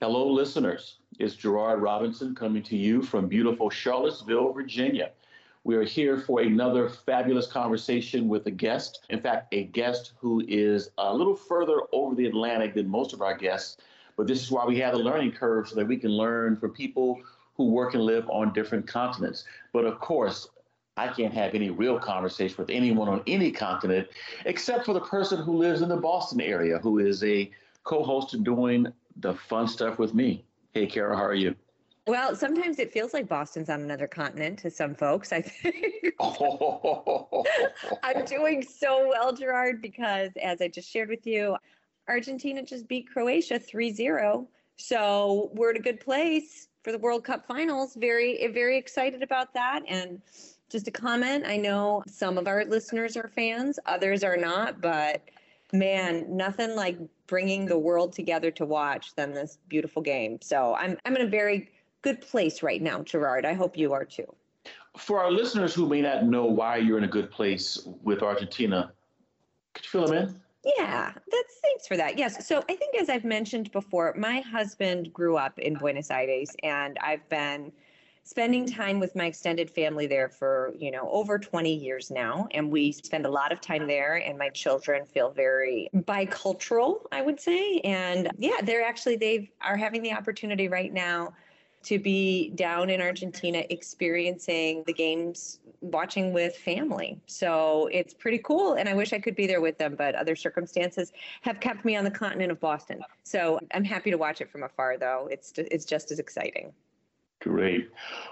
Hello, listeners. It's Gerard Robinson coming to you from beautiful Charlottesville, Virginia. We are here for another fabulous conversation with a guest. In fact, a guest who is a little further over the Atlantic than most of our guests. But this is why we have the learning curve so that we can learn from people who work and live on different continents. But of course, I can't have any real conversation with anyone on any continent except for the person who lives in the Boston area, who is a co host and doing the fun stuff with me. Hey, Cara, how are you? Well, sometimes it feels like Boston's on another continent to some folks, I think. I'm doing so well, Gerard, because as I just shared with you, Argentina just beat Croatia 3 0. So we're at a good place for the World Cup finals. Very, very excited about that. And just a comment I know some of our listeners are fans, others are not, but man, nothing like bringing the world together to watch than this beautiful game. So I'm I'm in a very good place right now, Gerard. I hope you are too. For our listeners who may not know why you're in a good place with Argentina, could you fill them in? Yeah, that's thanks for that. Yes. So I think as I've mentioned before, my husband grew up in Buenos Aires and I've been spending time with my extended family there for, you know, over 20 years now. And we spend a lot of time there, and my children feel very bicultural, I would say. And yeah, they're actually, they are having the opportunity right now to be down in Argentina experiencing the games, watching with family. So it's pretty cool. And I wish I could be there with them, but other circumstances have kept me on the continent of Boston. So I'm happy to watch it from afar, though. It's, it's just as exciting. Great.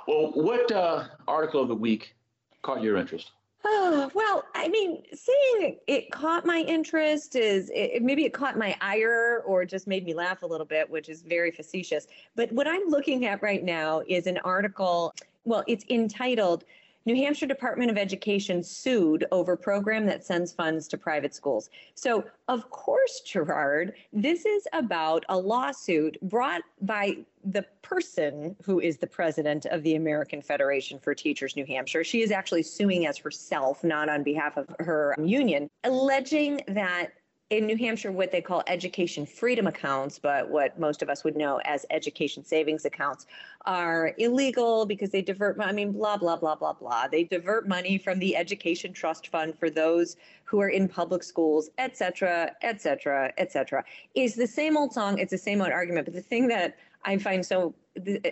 Well, what uh, article of the week caught your interest? Oh, well, I mean, saying it caught my interest is it, maybe it caught my ire or just made me laugh a little bit, which is very facetious. But what I'm looking at right now is an article. Well, it's entitled New Hampshire Department of Education sued over program that sends funds to private schools. So, of course, Gerard, this is about a lawsuit brought by the person who is the president of the American Federation for Teachers New Hampshire. She is actually suing as herself, not on behalf of her union, alleging that in New Hampshire what they call education freedom accounts, but what most of us would know as education savings accounts, are illegal because they divert, I mean, blah, blah, blah, blah, blah. They divert money from the education trust fund for those who are in public schools, et cetera, et cetera, et cetera. It's the same old song, it's the same old argument. But the thing that I find so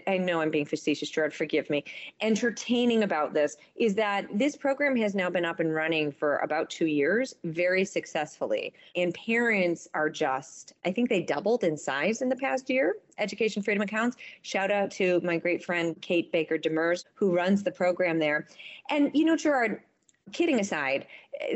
I know I'm being facetious, Gerard, forgive me, entertaining about this is that this program has now been up and running for about two years very successfully. And parents are just, I think they doubled in size in the past year, Education Freedom Accounts. Shout out to my great friend, Kate Baker Demers, who runs the program there. And, you know, Gerard, kidding aside,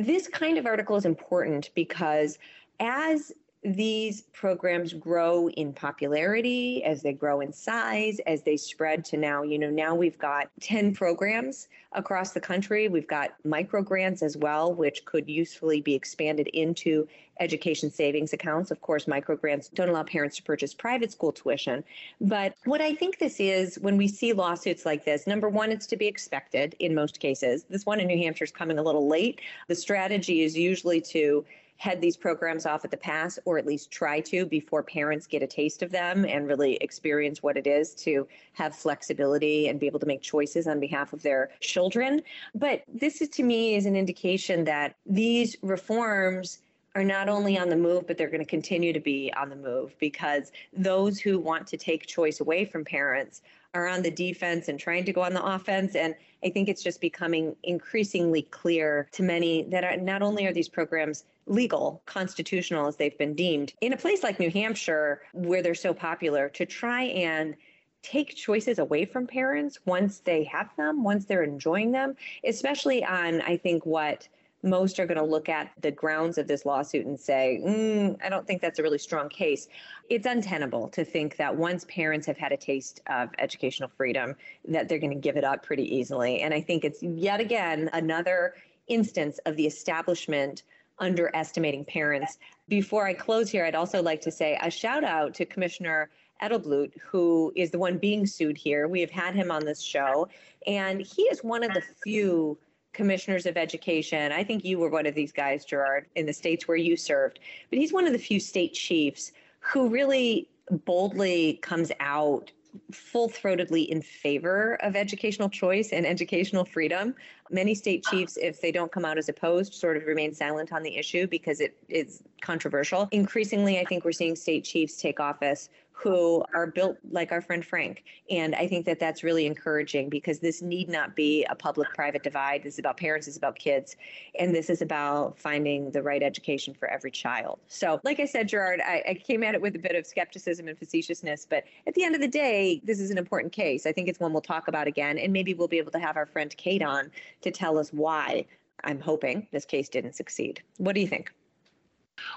this kind of article is important because as these programs grow in popularity as they grow in size as they spread to now you know now we've got 10 programs across the country. We've got micro grants as well which could usefully be expanded into education savings accounts. Of course micro grants don't allow parents to purchase private school tuition. But what i think this is when we see lawsuits like this number one it's to be expected in most cases. This one in new hampshire is coming a little late. The strategy is usually to head these programs off at the pass, or at least try to before parents get a taste of them and really experience what it is to have flexibility and be able to make choices on behalf of their children. But this is to me is an indication that these reforms are not only on the move, but they're going to continue to be on the move because those who want to take choice away from parents are on the defense and trying to go on the offense. And I think it's just becoming increasingly clear to many that not only are these programs legal, constitutional as they've been deemed, in a place like New Hampshire, where they're so popular, to try and take choices away from parents once they have them, once they're enjoying them, especially on, I think, what most are going to look at the grounds of this lawsuit and say, mm, I don't think that's a really strong case. It's untenable to think that once parents have had a taste of educational freedom, that they're going to give it up pretty easily. And I think it's yet again another instance of the establishment underestimating parents. Before I close here, I'd also like to say a shout out to Commissioner Edelblut, who is the one being sued here. We have had him on this show, and he is one of the few commissioners of education. I think you were one of these guys, Gerard, in the states where you served. But he's one of the few state chiefs who really boldly comes out full throatedly in favor of educational choice and educational freedom. Many state chiefs, if they don't come out as opposed, sort of remain silent on the issue because it is controversial. Increasingly, I think we're seeing state chiefs take office who are built like our friend Frank. And I think that that's really encouraging because this need not be a public private divide. This is about parents, this is about kids, and this is about finding the right education for every child. So, like I said, Gerard, I, I came at it with a bit of skepticism and facetiousness, but at the end of the day, this is an important case. I think it's one we'll talk about again, and maybe we'll be able to have our friend Kate on to tell us why. I'm hoping this case didn't succeed. What do you think?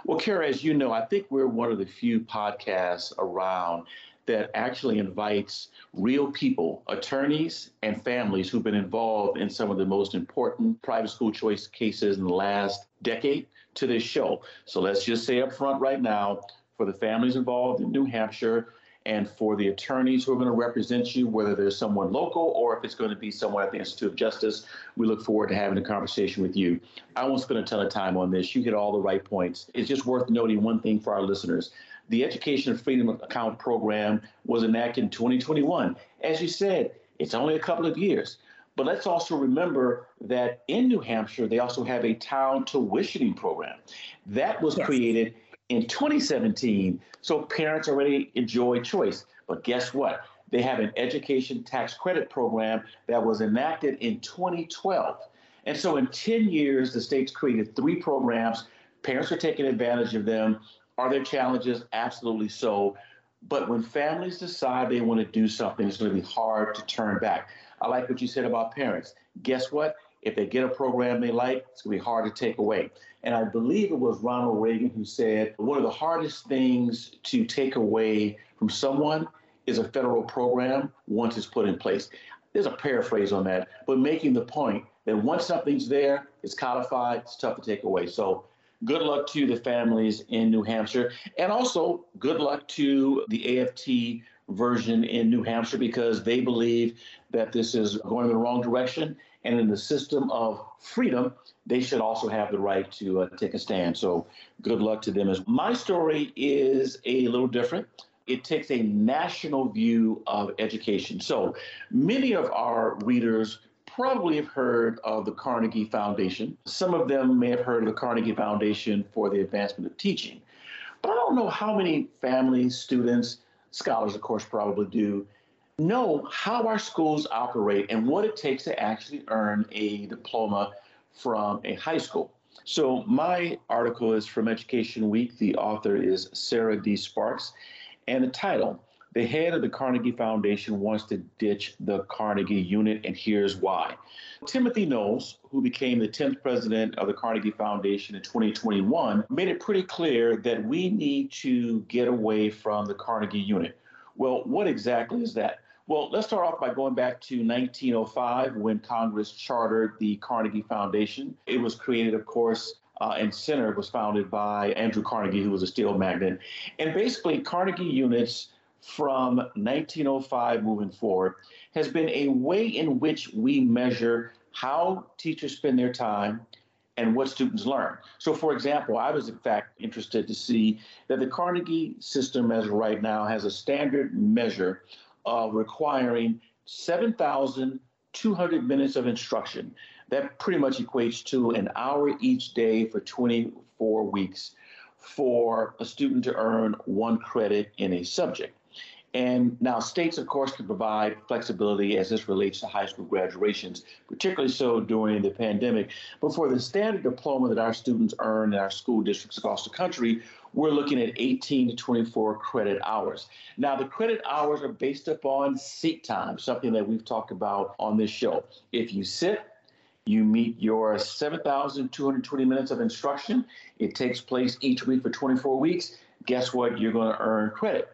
Well, Cara, as you know, I think we're one of the few podcasts around that actually invites real people, attorneys, and families who've been involved in some of the most important private school choice cases in the last decade to this show. So let's just say up front right now for the families involved in New Hampshire, and for the attorneys who are going to represent you, whether there's someone local or if it's going to be someone at the Institute of Justice, we look forward to having a conversation with you. I won't spend a ton of time on this. You hit all the right points. It's just worth noting one thing for our listeners. The Education and Freedom Account program was enacted in 2021. As you said, it's only a couple of years. But let's also remember that in New Hampshire, they also have a town tuitioning program. That was yes. created in 2017, so parents already enjoy choice. But guess what? They have an education tax credit program that was enacted in 2012. And so in 10 years, the state's created three programs. Parents are taking advantage of them. Are there challenges? Absolutely so. But when families decide they want to do something, it's going to be hard to turn back. I like what you said about parents. Guess what? If they get a program they like, it's going to be hard to take away. And I believe it was Ronald Reagan who said one of the hardest things to take away from someone is a federal program once it's put in place. There's a paraphrase on that, but making the point that once something's there, it's codified, it's tough to take away. So good luck to the families in New Hampshire. And also good luck to the AFT version in New Hampshire because they believe that this is going in the wrong direction. And in the system of freedom, they should also have the right to uh, take a stand. So good luck to them. As my story is a little different. It takes a national view of education. So many of our readers probably have heard of the Carnegie Foundation. Some of them may have heard of the Carnegie Foundation for the Advancement of Teaching. But I don't know how many families, students, scholars, of course, probably do know how our schools operate and what it takes to actually earn a diploma from a high school. So, my article is from Education Week. The author is Sarah D. Sparks. And the title The head of the Carnegie Foundation wants to ditch the Carnegie unit, and here's why. Timothy Knowles, who became the 10th president of the Carnegie Foundation in 2021, made it pretty clear that we need to get away from the Carnegie unit. Well, what exactly is that? Well, let's start off by going back to 1905 when Congress chartered the Carnegie Foundation. It was created, of course, uh, and center was founded by Andrew Carnegie, who was a steel magnate. And basically, Carnegie units from 1905 moving forward has been a way in which we measure how teachers spend their time and what students learn. So, for example, I was in fact interested to see that the Carnegie system, as right now, has a standard measure uh, requiring 7,200 minutes of instruction. That pretty much equates to an hour each day for 24 weeks for a student to earn one credit in a subject. And now states, of course, can provide flexibility as this relates to high school graduations, particularly so during the pandemic. But for the standard diploma that our students earn in our school districts across the country, we're looking at 18 to 24 credit hours. Now, the credit hours are based upon seat time, something that we've talked about on this show. If you sit, you meet your 7,220 minutes of instruction. It takes place each week for 24 weeks. Guess what? You're going to earn credit.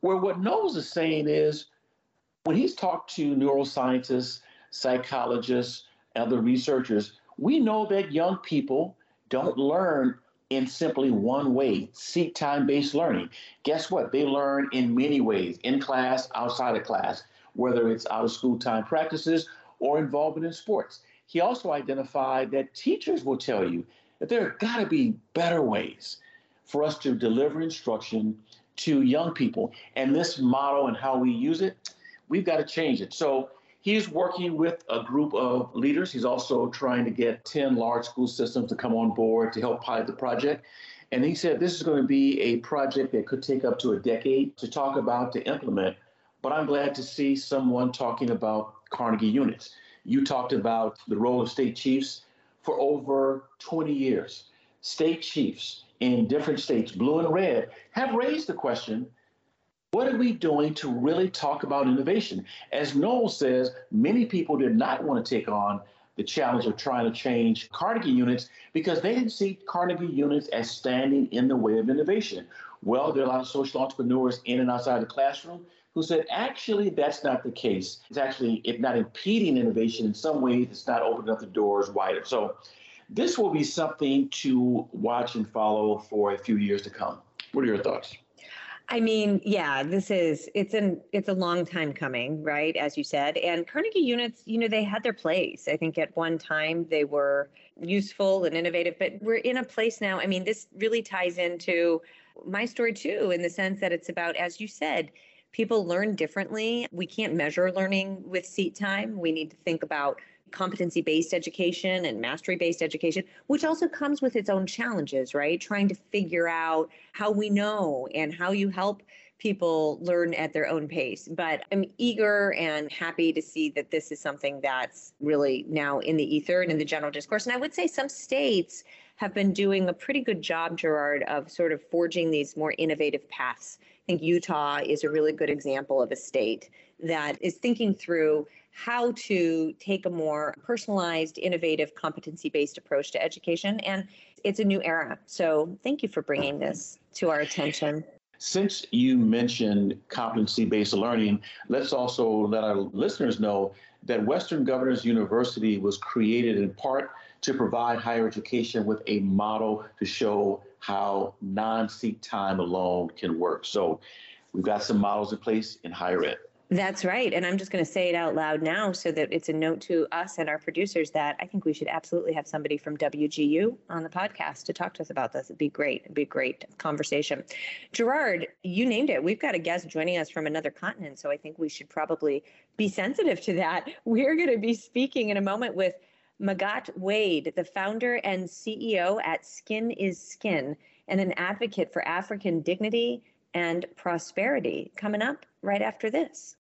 Where what Knowles is saying is when he's talked to neuroscientists, psychologists, other researchers, we know that young people don't learn in simply one way, seat time based learning. Guess what? They learn in many ways, in class, outside of class, whether it's out of school time practices or involvement in sports. he also identified that teachers will tell you that there have got to be better ways for us to deliver instruction to young people. And this model and how we use it, we've got to change it. So he's working with a group of leaders. He's also trying to get 10 large school systems to come on board to help pilot the project. And he said this is going to be a project that could take up to a decade to talk about, to implement. But I'm glad to see someone talking about Carnegie units. You talked about the role of state chiefs for over 20 years. State chiefs in different states, blue and red, have raised the question what are we doing to really talk about innovation? As Knowles says, many people did not want to take on the challenge of trying to change Carnegie units because they didn't see Carnegie units as standing in the way of innovation. Well, there are a lot of social entrepreneurs in and outside the classroom who said actually that's not the case. It's actually it's not impeding innovation in some ways. It's not opening up the doors wider. So this will be something to watch and follow for a few years to come. What are your thoughts? I mean, yeah, this is it's an it's a long time coming, right? As you said, and Carnegie units, you know, they had their place. I think at one time they were useful and innovative, but we're in a place now. I mean, this really ties into my story too, in the sense that it's about, as you said, people learn differently. We can't measure learning with seat time. We need to think about competency based education and mastery based education, which also comes with its own challenges, right? Trying to figure out how we know and how you help people learn at their own pace. But I'm eager and happy to see that this is something that's really now in the ether and in the general discourse. And I would say some states have been doing a pretty good job, Gerard, of sort of forging these more innovative paths. I think Utah is a really good example of a state that is thinking through how to take a more personalized, innovative, competency based approach to education. And it's a new era. So thank you for bringing this to our attention. Since you mentioned competency based learning, let's also let our listeners know that Western Governors University was created in part to provide higher education with a model to show how non seat time alone can work. So we've got some models in place in higher ed. That's right. And I'm just going to say it out loud now so that it's a note to us and our producers that I think we should absolutely have somebody from WGU on the podcast to talk to us about this. It'd be great. It'd be a great conversation. Gerard, you named it. We've got a guest joining us from another continent. So I think we should probably be sensitive to that. We're going to be speaking in a moment with Magatte Wade, the founder and CEO at Skin is Skin and an advocate for African dignity and prosperity. Coming up right after this.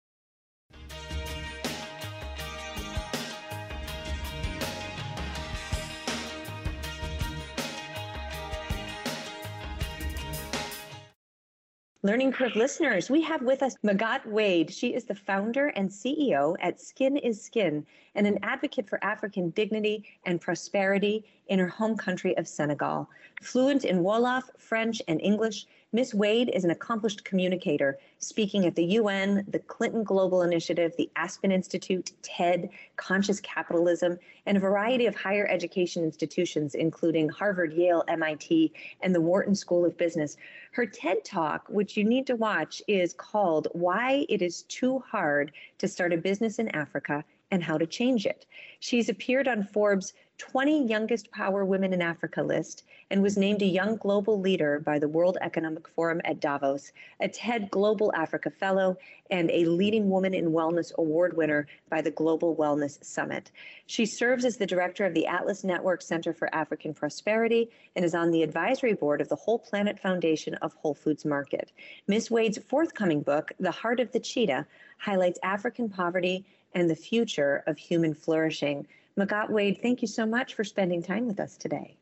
Learning Curve listeners, we have with us Magatte Wade. She is the founder and CEO at Skin is Skin and an advocate for African dignity and prosperity in her home country of Senegal. Fluent in Wolof, French, and English, Ms. Wade is an accomplished communicator, speaking at the UN, the Clinton Global Initiative, the Aspen Institute, TED, Conscious Capitalism, and a variety of higher education institutions, including Harvard, Yale, MIT, and the Wharton School of Business. Her TED Talk, which you need to watch, is called Why It Is Too Hard to Start a Business in Africa and How to Change It. She's appeared on Forbes' 20 Youngest Power Women in Africa list and was named a Young Global Leader by the World Economic Forum at Davos, a TED Global Africa Fellow, and a Leading Woman in Wellness Award winner by the Global Wellness Summit. She serves as the director of the Atlas Network Center for African Prosperity and is on the advisory board of the Whole Planet Foundation of Whole Foods Market. Ms. Wade's forthcoming book, The Heart of the Cheetah, highlights African poverty and the future of human flourishing. Magatte Wade, thank you so much for spending time with us today.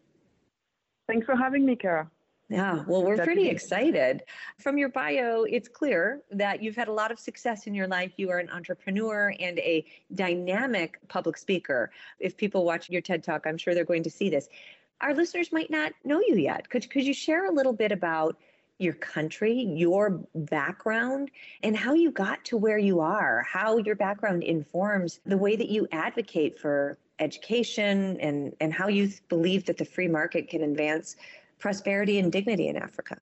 Thanks for having me, Cara. Yeah, well, we're pretty excited. From your bio, it's clear that you've had a lot of success in your life. You are an entrepreneur and a dynamic public speaker. If people watch your TED Talk, I'm sure they're going to see this. Our listeners might not know you yet. Could, could you share a little bit about your country, your background, and how you got to where you are, how your background informs the way that you advocate for education and, and how you believe that the free market can advance prosperity and dignity in Africa?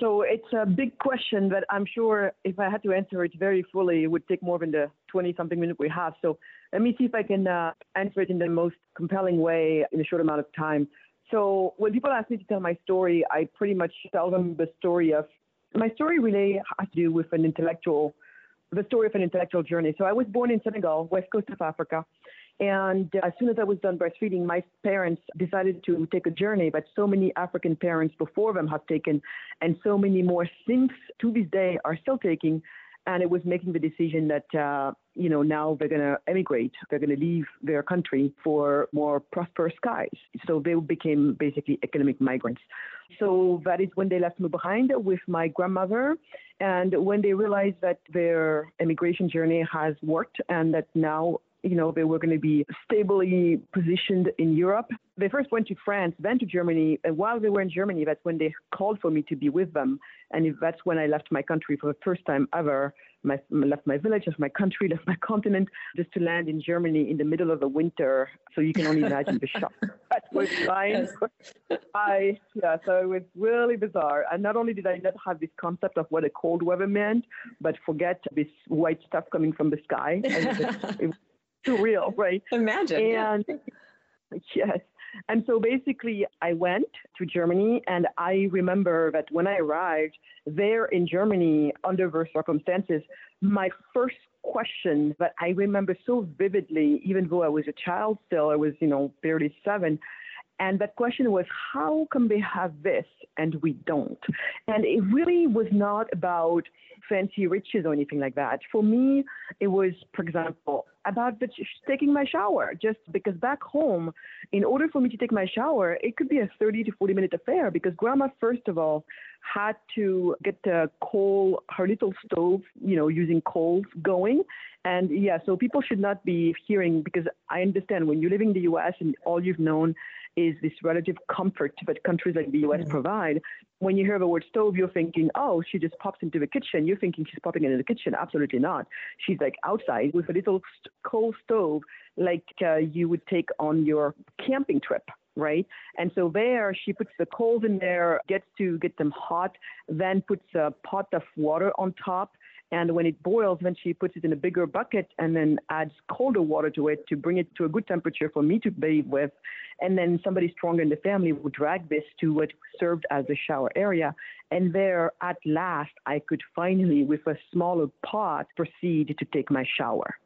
So it's a big question, but I'm sure if I had to answer it very fully, it would take more than the 20 something minutes we have. So let me see if I can uh, answer it in the most compelling way in a short amount of time. So when people ask me to tell my story, I pretty much tell them the story of my story really has to do with an intellectual, the story of an intellectual journey. So I was born in Senegal, west coast of Africa. And as soon as I was done breastfeeding, my parents decided to take a journey that so many African parents before them have taken, and so many more since to this day are still taking. And it was making the decision that, uh, you know, now they're going to emigrate. They're going to leave their country for more prosperous skies. So they became basically economic migrants. So that is when they left me behind with my grandmother. And when they realized that their immigration journey has worked and that now you know, they were going to be stably positioned in Europe. They first went to France, then to Germany. And while they were in Germany, that's when they called for me to be with them. And that's when I left my country for the first time ever. My, left my village, left my country, left my continent, just to land in Germany in the middle of the winter. So you can only imagine the shock. That was fine. I yeah, so it was really bizarre. And not only did I not have this concept of what a cold weather meant, but forget this white stuff coming from the sky. it, surreal, right? Imagine. And yeah. yes. And so basically, I went to Germany, and I remember that when I arrived there in Germany under those circumstances, my first question that I remember so vividly, even though I was a child still, I was, you know, barely seven. And that question was, how come they have this and we don't? And it really was not about fancy riches or anything like that. For me, it was, for example, about the, taking my shower. Just because back home, in order for me to take my shower, it could be a 30 to 40 minute affair because grandma, first of all, had to get the coal, her little stove, you know, using coals going. And yeah, so people should not be hearing because I understand when you're living in the US and all you've known is this relative comfort that countries like the US mm-hmm. provide. When you hear the word stove, you're thinking, oh, she just pops into the kitchen. You're thinking she's popping into the kitchen. Absolutely not. She's like outside with a little coal stove like uh, you would take on your camping trip right? And so there, she puts the coals in there, gets to get them hot, then puts a pot of water on top, and when it boils, then she puts it in a bigger bucket and then adds colder water to it to bring it to a good temperature for me to bathe with. And then somebody stronger in the family would drag this to what served as a shower area. And there, at last, I could finally, with a smaller pot, proceed to take my shower.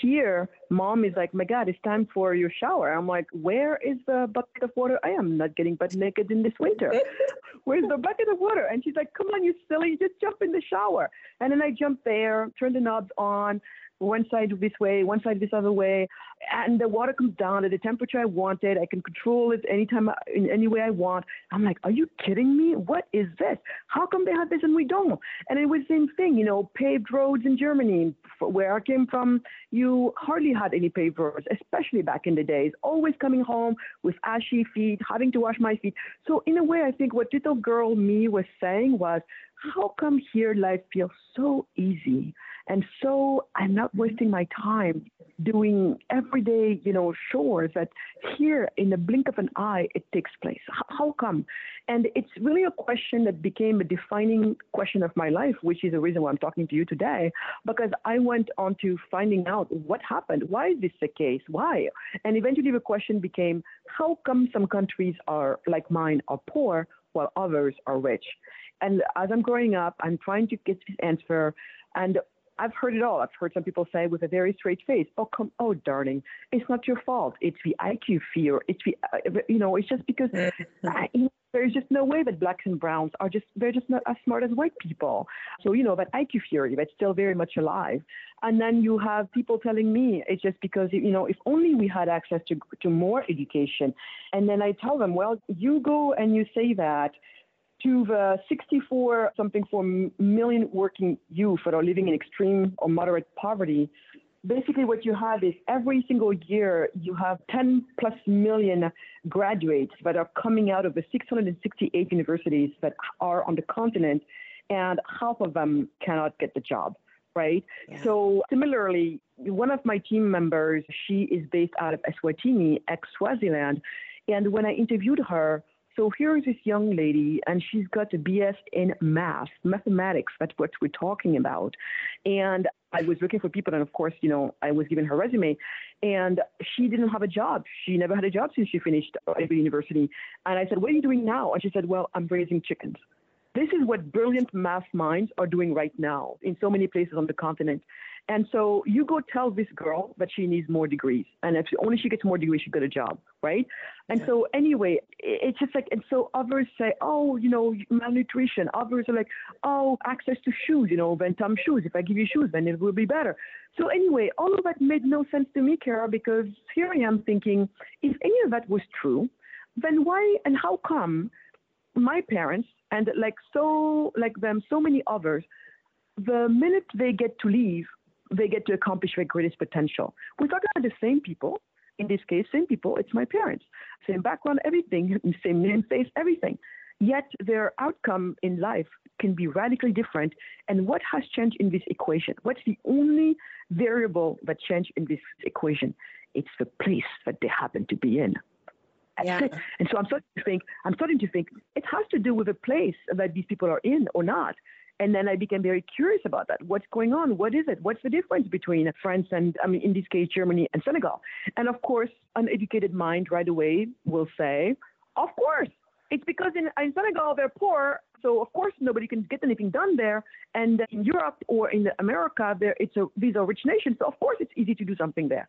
Here, mom is like, my God, it's time for your shower. I'm like, where is the bucket of water? I am not getting butt naked in this winter. Where's the bucket of water? And she's like, come on, you silly, just jump in the shower. And then I jump there, turn the knobs on, one side this way, one side this other way, and the water comes down at the temperature I want it. I can control it anytime, in any way I want. I'm like, are you kidding me? What is this? How come they have this and we don't? And it was the same thing, you know, paved roads in Germany, where I came from, you hardly had any paved roads, especially back in the days. Always coming home with ashy feet, having to wash my feet. So in a way, I think what little girl me was saying was, how come here life feels so easy? And so I'm not wasting my time doing everyday, you know, chores that here in the blink of an eye, it takes place. How come? And it's really a question that became a defining question of my life, which is the reason why I'm talking to you today, because I went on to finding out what happened. Why is this the case? Why? And eventually the question became, how come some countries are like mine are poor while others are rich? And as I'm growing up, I'm trying to get this answer. And I've heard it all. I've heard some people say with a very straight face, "Oh, come, oh, darling, it's not your fault. It's the IQ fear. It's the, uh, you know, it's just because I, you know, there's just no way that blacks and browns are just they're just not as smart as white people. So you know that IQ theory that's still very much alive. And then you have people telling me it's just because you know if only we had access to to more education. And then I tell them, well, you go and you say that to the uh, 64 something four million working youth that are living in extreme or moderate poverty, basically what you have is every single year you have 10 plus million graduates that are coming out of the 668 universities that are on the continent, and half of them cannot get the job. Right. Yeah. So similarly, one of my team members, she is based out of Eswatini, ex Swaziland. And when I interviewed her, so here's this young lady, and she's got a BS in math, mathematics. That's what we're talking about. And I was looking for people, and of course, you know, I was given her resume, and she didn't have a job. She never had a job since she finished University. And I said, "What are you doing now?" And she said, "Well, I'm raising chickens." This is what brilliant math minds are doing right now in so many places on the continent. And so you go tell this girl that she needs more degrees. And if only she gets more degrees, she get a job, right? And so anyway, it's just like, and so others say, oh, you know, malnutrition. Others are like, oh, access to shoes, you know, Ventum shoes. If I give you shoes, then it will be better. So anyway, all of that made no sense to me, Cara, because here I am thinking, if any of that was true, then why and how come my parents and like so like them so many others the minute they get to leave they get to accomplish their greatest potential. We're talking about the same people. In this case same people. It's my parents. Same background everything. Same name face everything. Yet their outcome in life can be radically different. And what has changed in this equation? What's the only variable that changed in this equation? It's the place that they happen to be in. Yeah. And so I'm starting to think, I'm starting to think it has to do with the place that these people are in or not. And then I became very curious about that. What's going on? What is it? What's the difference between France and, I mean, in this case, Germany and Senegal? And of course, an educated mind right away will say, of course, it's because in, in Senegal they're poor, so of course nobody can get anything done there. And in Europe or in America, there it's a are rich nations, so of course it's easy to do something there.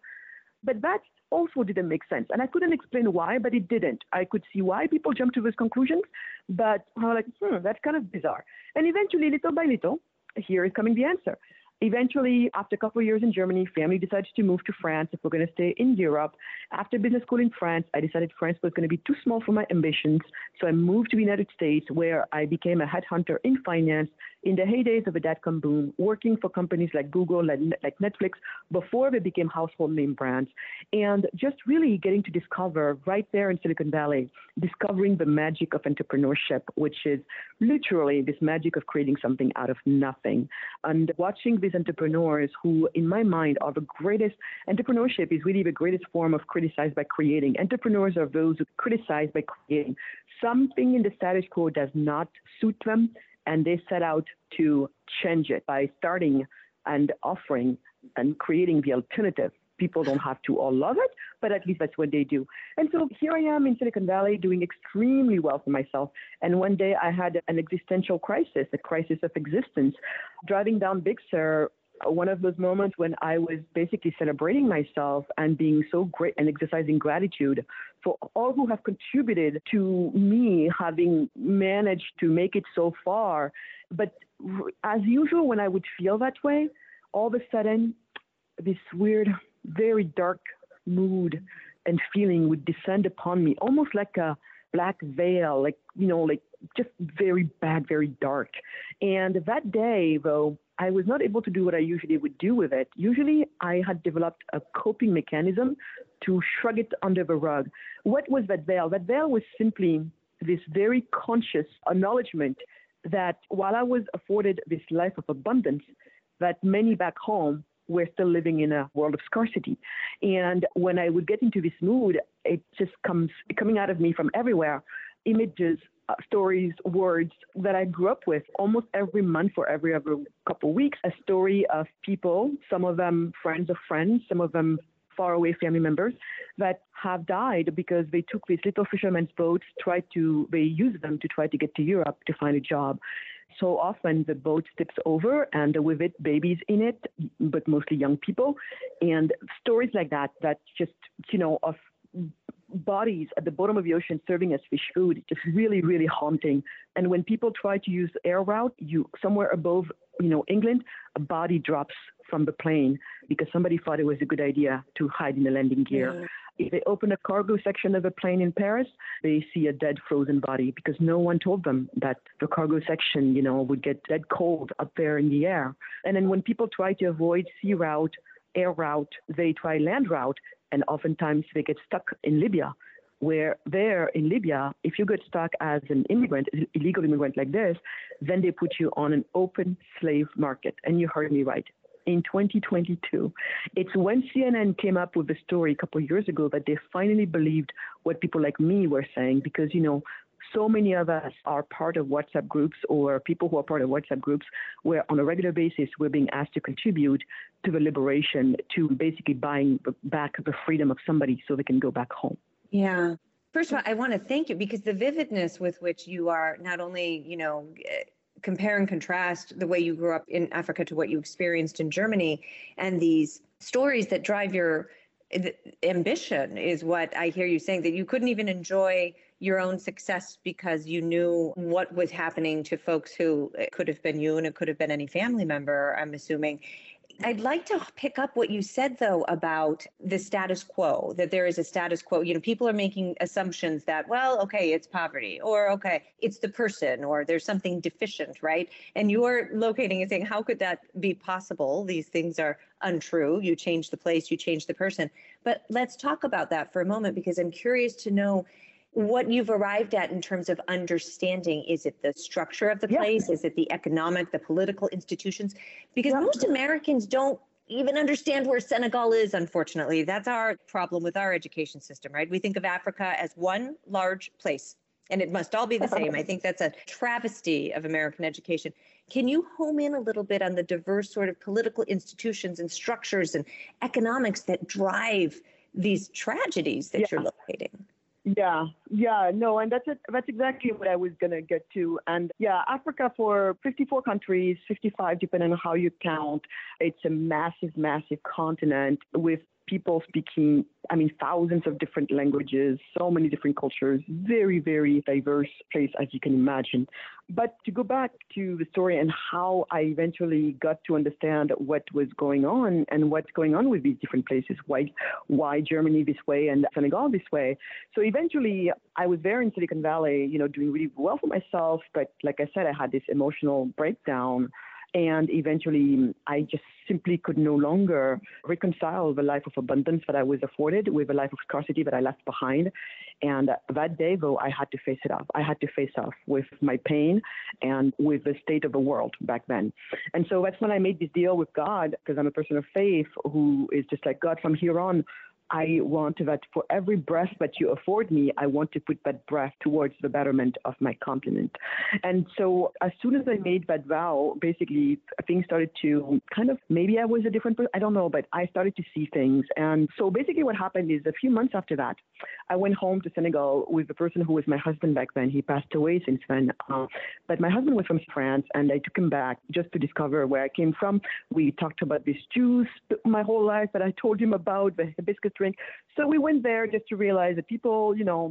But that also didn't make sense. And I couldn't explain why, but it didn't. I could see why people jumped to those conclusions, but I was like, hmm, that's kind of bizarre. And eventually, little by little, here is coming the answer. Eventually, after a couple of years in Germany, family decided to move to France if we're going to stay in Europe. After business school in France, I decided France was going to be too small for my ambitions. So I moved to the United States where I became a headhunter in finance in the heydays of the dot-com boom, working for companies like Google, like, like Netflix, before they became household name brands. And just really getting to discover right there in Silicon Valley, discovering the magic of entrepreneurship, which is literally this magic of creating something out of nothing. And watching these entrepreneurs who, in my mind, are the greatest. Entrepreneurship is really the greatest form of criticize by creating. Entrepreneurs are those who criticize by creating. Something in the status quo does not suit them, and they set out to change it by starting and offering and creating the alternative people don't have to all love it, but at least that's what they do. And so here I am in Silicon Valley doing extremely well for myself. And one day I had an existential crisis, a crisis of existence. Driving down Big Sur, one of those moments when I was basically celebrating myself and being so great and exercising gratitude for all who have contributed to me having managed to make it so far. But as usual, when I would feel that way, all of a sudden, this weird very dark mood and feeling would descend upon me, almost like a black veil, like, you know, like just very bad, very dark. And that day, though, I was not able to do what I usually would do with it. Usually, I had developed a coping mechanism to shrug it under the rug. What was that veil? That veil was simply this very conscious acknowledgement that while I was afforded this life of abundance, that many back home we're still living in a world of scarcity. And when I would get into this mood, it just comes coming out of me from everywhere images, uh, stories, words that I grew up with almost every month or every other couple of weeks. A story of people, some of them friends of friends, some of them far away family members that have died because they took these little fishermen's boats, tried to, they used them to try to get to Europe to find a job. So often the boat tips over and with it babies in it, but mostly young people. And stories like that, that just, you know, of bodies at the bottom of the ocean serving as fish food, It's just really, really haunting. And when people try to use air route, you somewhere above, you know, England, a body drops from the plane because somebody thought it was a good idea to hide in the landing gear. If they open a cargo section of a plane in Paris, they see a dead frozen body because no one told them that the cargo section, you know, would get dead cold up there in the air. And then when people try to avoid sea route, air route, they try land route, and oftentimes they get stuck in Libya where there in Libya, if you get stuck as an immigrant, illegal immigrant like this, then they put you on an open slave market. And you heard me right in 2022. It's when CNN came up with the story a couple of years ago that they finally believed what people like me were saying because, you know, so many of us are part of WhatsApp groups or people who are part of WhatsApp groups where on a regular basis we're being asked to contribute to the liberation, to basically buying back the freedom of somebody so they can go back home. Yeah. First of all, I want to thank you because the vividness with which you are not only, you know, compare and contrast the way you grew up in Africa to what you experienced in Germany and these stories that drive your ambition is what I hear you saying that you couldn't even enjoy your own success because you knew what was happening to folks who it could have been you and it could have been any family member, I'm assuming. I'd like to pick up what you said though about the status quo, that there is a status quo. You know, people are making assumptions that, well, okay, it's poverty, or okay, it's the person, or there's something deficient, right? And you're locating and saying, how could that be possible? These things are untrue. You change the place, you change the person. But let's talk about that for a moment because I'm curious to know what you've arrived at in terms of understanding is it the structure of the place? Is it the economic the political institutions? Because most americans don't even understand where senegal is unfortunately. That's our problem with our education system right? We think of africa as one large place and it must all be the same. I think that's a travesty of american education. Can you home in a little bit on the diverse sort of political institutions and structures and economics that drive these tragedies that yeah. you're locating yeah, yeah, no, and that's it. That's exactly what I was gonna get to. And yeah, Africa for 54 countries, 55 depending on how you count. It's a massive, massive continent with people speaking, I mean, thousands of different languages, so many different cultures, very, very diverse place, as you can imagine. But to go back to the story and how I eventually got to understand what was going on and what's going on with these different places, why, why Germany this way and Senegal this way. So eventually, I was there in Silicon Valley, you know, doing really well for myself. But like I said, I had this emotional breakdown and eventually, I just simply could no longer reconcile the life of abundance that I was afforded with the life of scarcity that I left behind. And that day, though, I had to face it off. I had to face off with my pain and with the state of the world back then. And so that's when I made this deal with God, because I'm a person of faith who is just like, God, from here on, I want that for every breath that you afford me, I want to put that breath towards the betterment of my continent. And so as soon as I made that vow, basically things started to kind of, maybe I was a different person, I don't know, but I started to see things. And so basically what happened is a few months after that, I went home to Senegal with the person who was my husband back then. He passed away since then. Uh, but my husband was from France and I took him back just to discover where I came from. We talked about this juice my whole life that I told him about, the hibiscus drink. So we went there just to realize that people, you know,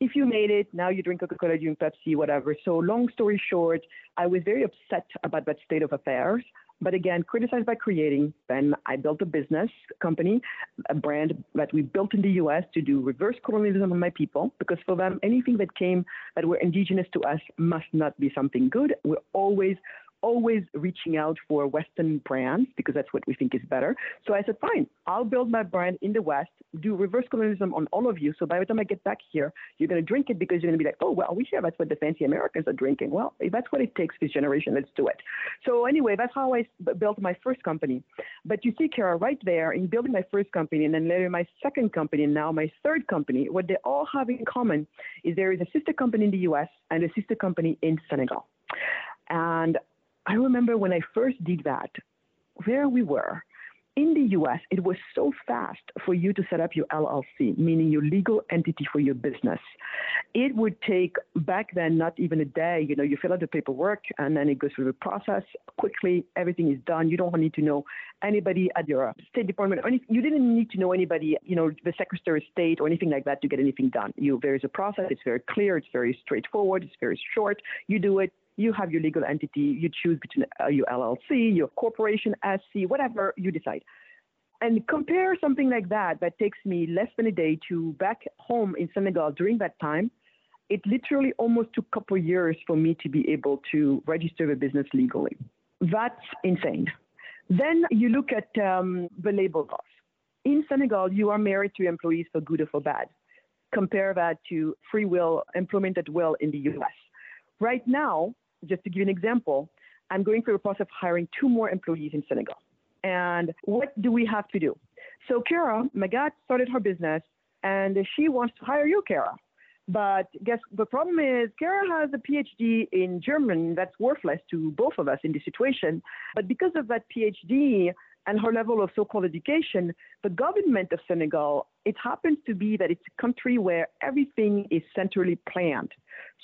if you made it, now you drink Coca Cola, you drink Pepsi, whatever. So, long story short, I was very upset about that state of affairs. But again, criticized by creating, then I built a business company, a brand that we built in the US to do reverse colonialism on my people, because for them, anything that came that were indigenous to us must not be something good. We're always always reaching out for Western brands because that's what we think is better. So I said, fine, I'll build my brand in the West, do reverse colonialism on all of you. So by the time I get back here, you're going to drink it because you're going to be like, oh, well, we hear that's what the fancy Americans are drinking. Well, if that's what it takes this generation, let's do it. So anyway, that's how I built my first company. But you see, Cara, right there in building my first company and then later my second company and now my third company, what they all have in common is there is a sister company in the US and a sister company in Senegal. And I remember when I first did that, where we were. In the US, it was so fast for you to set up your LLC, meaning your legal entity for your business. It would take back then not even a day. You know, you fill out the paperwork and then it goes through the process quickly. Everything is done. You don't need to know anybody at your State Department or. You didn't need to know anybody, you know, the Secretary of State or anything like that to get anything done. You, there is a process. It's very clear. It's very straightforward. It's very short. You do it you have your legal entity, you choose between uh, your LLC, your corporation, SC, whatever you decide. And compare something like that that takes me less than a day to back home in Senegal during that time. It literally almost took a couple years for me to be able to register the business legally. That's insane. Then you look at um, the labor laws. In Senegal, you are married to employees for good or for bad. Compare that to free will, employment at will in the US. Right now, just to give you an example, I'm going through a process of hiring two more employees in Senegal. And what do we have to do? So Cara Magatte started her business and she wants to hire you, Cara. But guess the problem is Cara has a PhD in German that's worthless to both of us in this situation. But because of that PhD and her level of so-called education, the government of Senegal, it happens to be that it's a country where everything is centrally planned.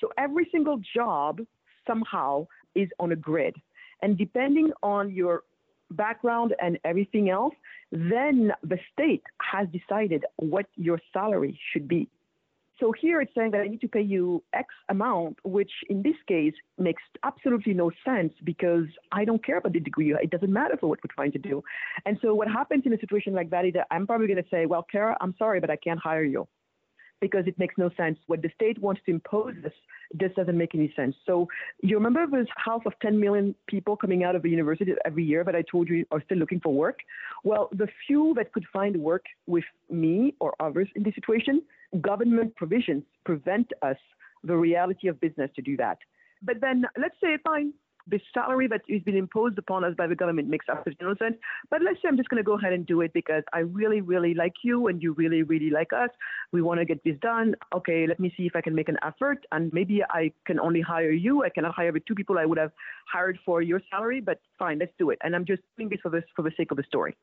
So every single job somehow is on a grid. And depending on your background and everything else, then the state has decided what your salary should be. So here it's saying that I need to pay you X amount, which in this case makes absolutely no sense because I don't care about the degree. It doesn't matter for what we're trying to do. And so what happens in a situation like that is that I'm probably going to say, well, Cara, I'm sorry, but I can't hire you because it makes no sense. What the state wants to impose this, doesn't make any sense. So you remember there's half of 10 million people coming out of the university every year that I told you are still looking for work? Well, the few that could find work with me or others in this situation, government provisions prevent us the reality of business to do that. But then let's say, fine, the salary that is being imposed upon us by the government makes absolutely no sense. But let's say I'm just going to go ahead and do it because I really, really like you and you really, really like us. We want to get this done. Okay, let me see if I can make an effort. And maybe I can only hire you. I cannot hire the two people I would have hired for your salary, but fine, let's do it. And I'm just doing this for, this, for the sake of the story.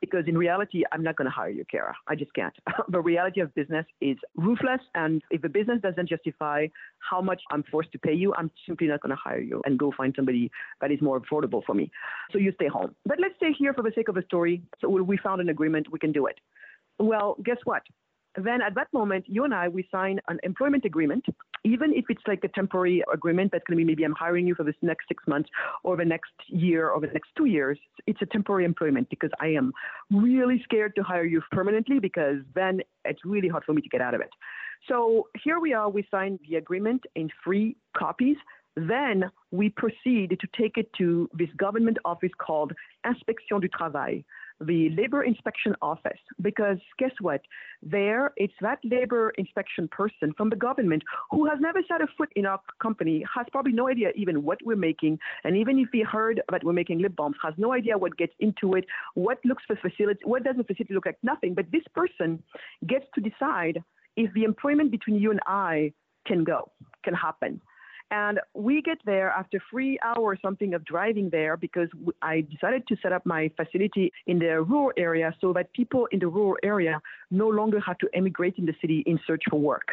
Because in reality, I'm not going to hire you, Cara. I just can't. the reality of business is ruthless. And if the business doesn't justify how much I'm forced to pay you, I'm simply not going to hire you and go find somebody that is more affordable for me. So you stay home. But let's stay here for the sake of the story. So we found an agreement, we can do it. Well, guess what? Then at that moment, you and I, we sign an employment agreement, even if it's like a temporary agreement that's going to be maybe I'm hiring you for this next six months or the next year or the next two years. It's a temporary employment because I am really scared to hire you permanently because then it's really hard for me to get out of it. So here we are, we signed the agreement in three copies then we proceed to take it to this government office called Inspection du Travail, the labor inspection office. Because guess what? There, it's that labor inspection person from the government who has never set a foot in our company, has probably no idea even what we're making. And even if he heard that we're making lip balms, has no idea what gets into it, what looks for facility, what does the facility look like? Nothing. But this person gets to decide if the employment between you and I can go, can happen. And we get there after three hours something of driving there because I decided to set up my facility in the rural area so that people in the rural area no longer have to emigrate in the city in search for work.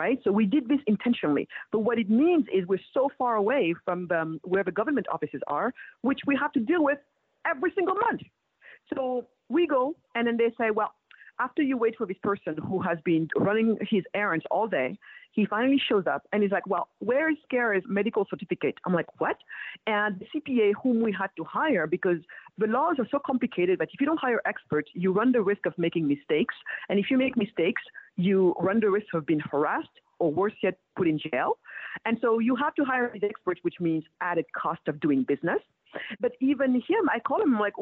Right? So we did this intentionally. But what it means is we're so far away from the, um, where the government offices are, which we have to deal with every single month. So we go and then they say, well, after you wait for this person who has been running his errands all day, he finally shows up and he's like, Well, where is Cara's medical certificate? I'm like, What? And the CPA whom we had to hire because the laws are so complicated that if you don't hire experts, you run the risk of making mistakes. And if you make mistakes, you run the risk of being harassed or worse yet, put in jail. And so you have to hire these experts, which means added cost of doing business. But even him, I call him like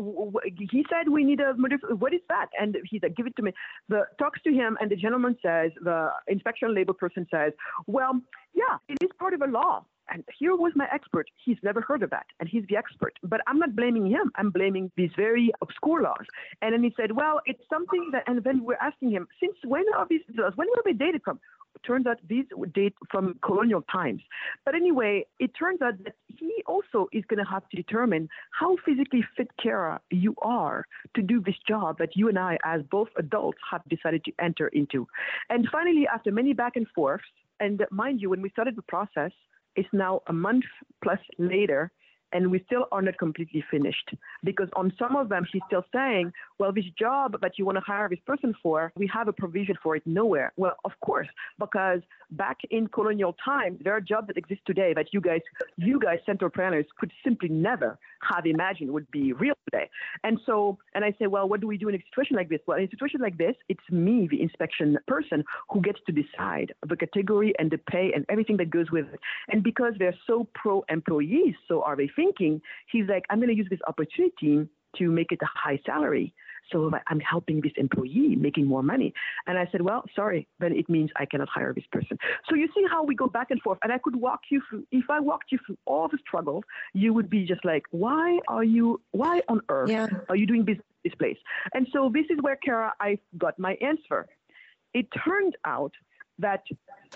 he said we need a what is that? And he's like, give it to me. The talks to him, and the gentleman says, the inspection labor person says, well, yeah, it is part of a law. And here was my expert. He's never heard of that, and he's the expert. But I'm not blaming him. I'm blaming these very obscure laws. And then he said, well, it's something that. And then we're asking him, since when are these laws? When were they dated from? Turns out these date from colonial times. But anyway, it turns out that he also is going to have to determine how physically fit Cara you are to do this job that you and I, as both adults, have decided to enter into. And finally, after many back and forths, and mind you, when we started the process, it's now a month plus later, and we still are not completely finished. Because on some of them he's still saying well this job that you want to hire this person for we have a provision for it nowhere. Well of course because back in colonial times there are jobs that exist today that you guys you guys planners could simply never have imagined would be real today. And so and i say well what do we do in a situation like this? Well in a situation like this it's me the inspection person who gets to decide the category and the pay and everything that goes with it. And because they're so pro employees so are they thinking, he's like, I'm going to use this opportunity to make it a high salary. So I'm helping this employee making more money. And I said, well, sorry, then it means I cannot hire this person. So you see how we go back and forth. And I could walk you through, if I walked you through all the struggles, you would be just like, why are you, why on earth yeah. are you doing business this place? And so this is where, Cara, I got my answer. It turned out that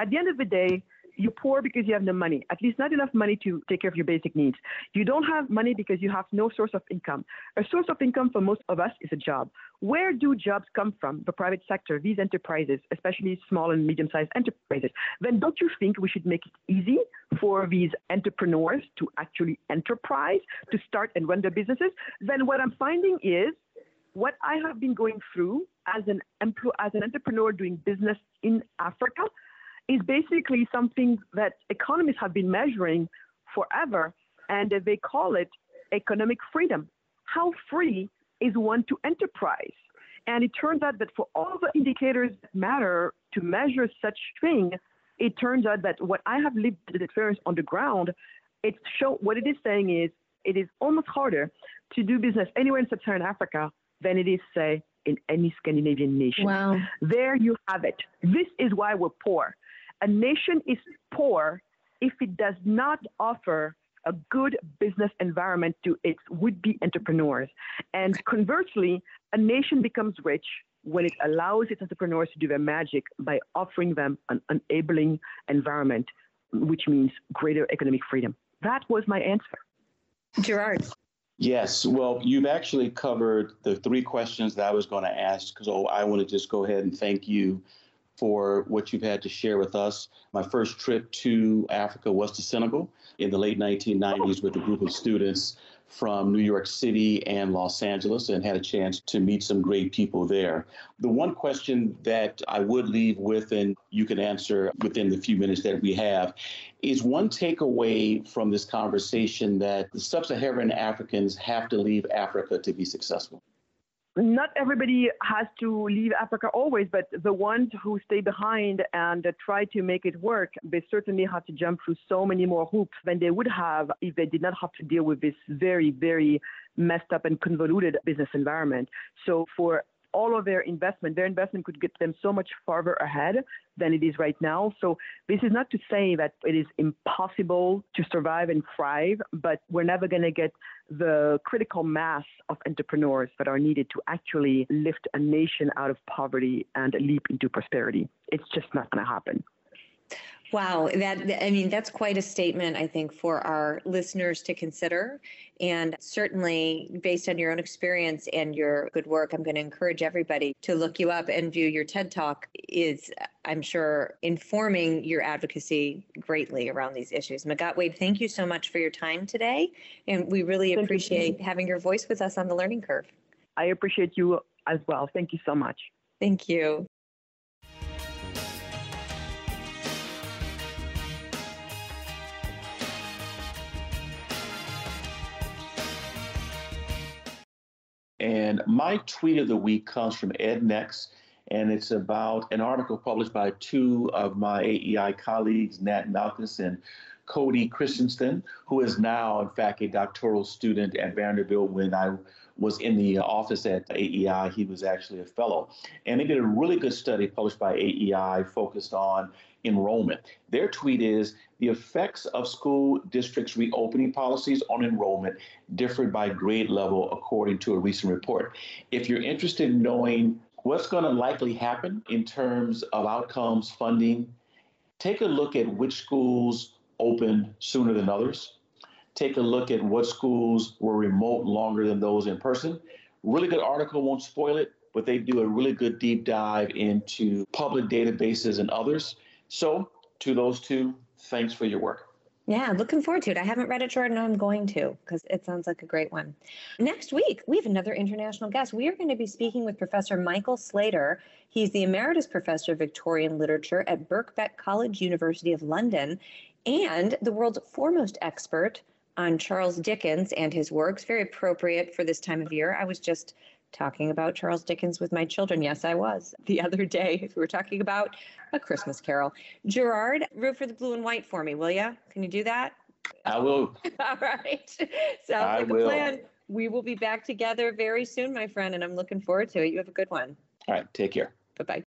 at the end of the day, you're poor because you have no money, at least not enough money to take care of your basic needs. You don't have money because you have no source of income. A source of income for most of us is a job. Where do jobs come from? The private sector, these enterprises, especially small and medium sized enterprises. Then don't you think we should make it easy for these entrepreneurs to actually enterprise, to start and run their businesses? Then what I'm finding is what I have been going through as an, empl- as an entrepreneur doing business in Africa is basically something that economists have been measuring forever, and they call it economic freedom. How free is one to enterprise? And it turns out that for all the indicators that matter to measure such thing, it turns out that what I have lived the experience on the ground, it show what it is saying is it is almost harder to do business anywhere in sub-Saharan Africa than it is, say, in any Scandinavian nation. Wow. There you have it. This is why we're poor. A nation is poor if it does not offer a good business environment to its would be entrepreneurs. And conversely, a nation becomes rich when it allows its entrepreneurs to do their magic by offering them an enabling environment, which means greater economic freedom. That was my answer. Gerard. Yes, well, you've actually covered the three questions that I was going to ask. So I want to just go ahead and thank you for what you've had to share with us. My first trip to Africa was to Senegal in the late 1990s with a group of students from New York City and Los Angeles and had a chance to meet some great people there. The one question that I would leave with, and you can answer within the few minutes that we have, is one takeaway from this conversation that the sub Saharan Africans have to leave Africa to be successful not everybody has to leave Africa always, but the ones who stay behind and try to make it work, they certainly have to jump through so many more hoops than they would have if they did not have to deal with this very, very messed up and convoluted business environment. So for all of their investment, their investment could get them so much farther ahead than it is right now. So this is not to say that it is impossible to survive and thrive, but we're never going to get the critical mass of entrepreneurs that are needed to actually lift a nation out of poverty and leap into prosperity. It's just not going to happen. Wow, that I mean that's quite a statement I think for our listeners to consider and certainly based on your own experience and your good work I'm going to encourage everybody to look you up and view your TED Talk is I'm sure informing your advocacy greatly around these issues. Magatte Wade, thank you so much for your time today and we really thank appreciate you. having your voice with us on the learning curve. I appreciate you as well. Thank you so much. Thank you. And my tweet of the week comes from Ed EdNext, and it's about an article published by two of my AEI colleagues, Nat Malkus and Cody Christensen, who is now, in fact, a doctoral student at Vanderbilt. When I was in the office at AEI, he was actually a fellow. And they did a really good study published by AEI focused on enrollment. Their tweet is the effects of school districts' reopening policies on enrollment differed by grade level, according to a recent report. If you're interested in knowing what's going to likely happen in terms of outcomes, funding, take a look at which schools opened sooner than others. Take a look at what schools were remote longer than those in person. Really good article, won't spoil it, but they do a really good deep dive into public databases and others. So, to those two, thanks for your work. Yeah, looking forward to it. I haven't read it, Jordan. I'm going to because it sounds like a great one. Next week, we have another international guest. We are going to be speaking with Professor Michael Slater. He's the Emeritus Professor of Victorian Literature at Birkbeck College, University of London, and the world's foremost expert on Charles Dickens and his works. Very appropriate for this time of year. I was just talking about Charles Dickens with my children. Yes, I was the other day. We were talking about a Christmas Carol. Gerard, root for the blue and white for me, will you? Can you do that? I will. All right. Sounds I like will. a plan. We will be back together very soon, my friend, and I'm looking forward to it. You have a good one. All right. Take care. Bye bye.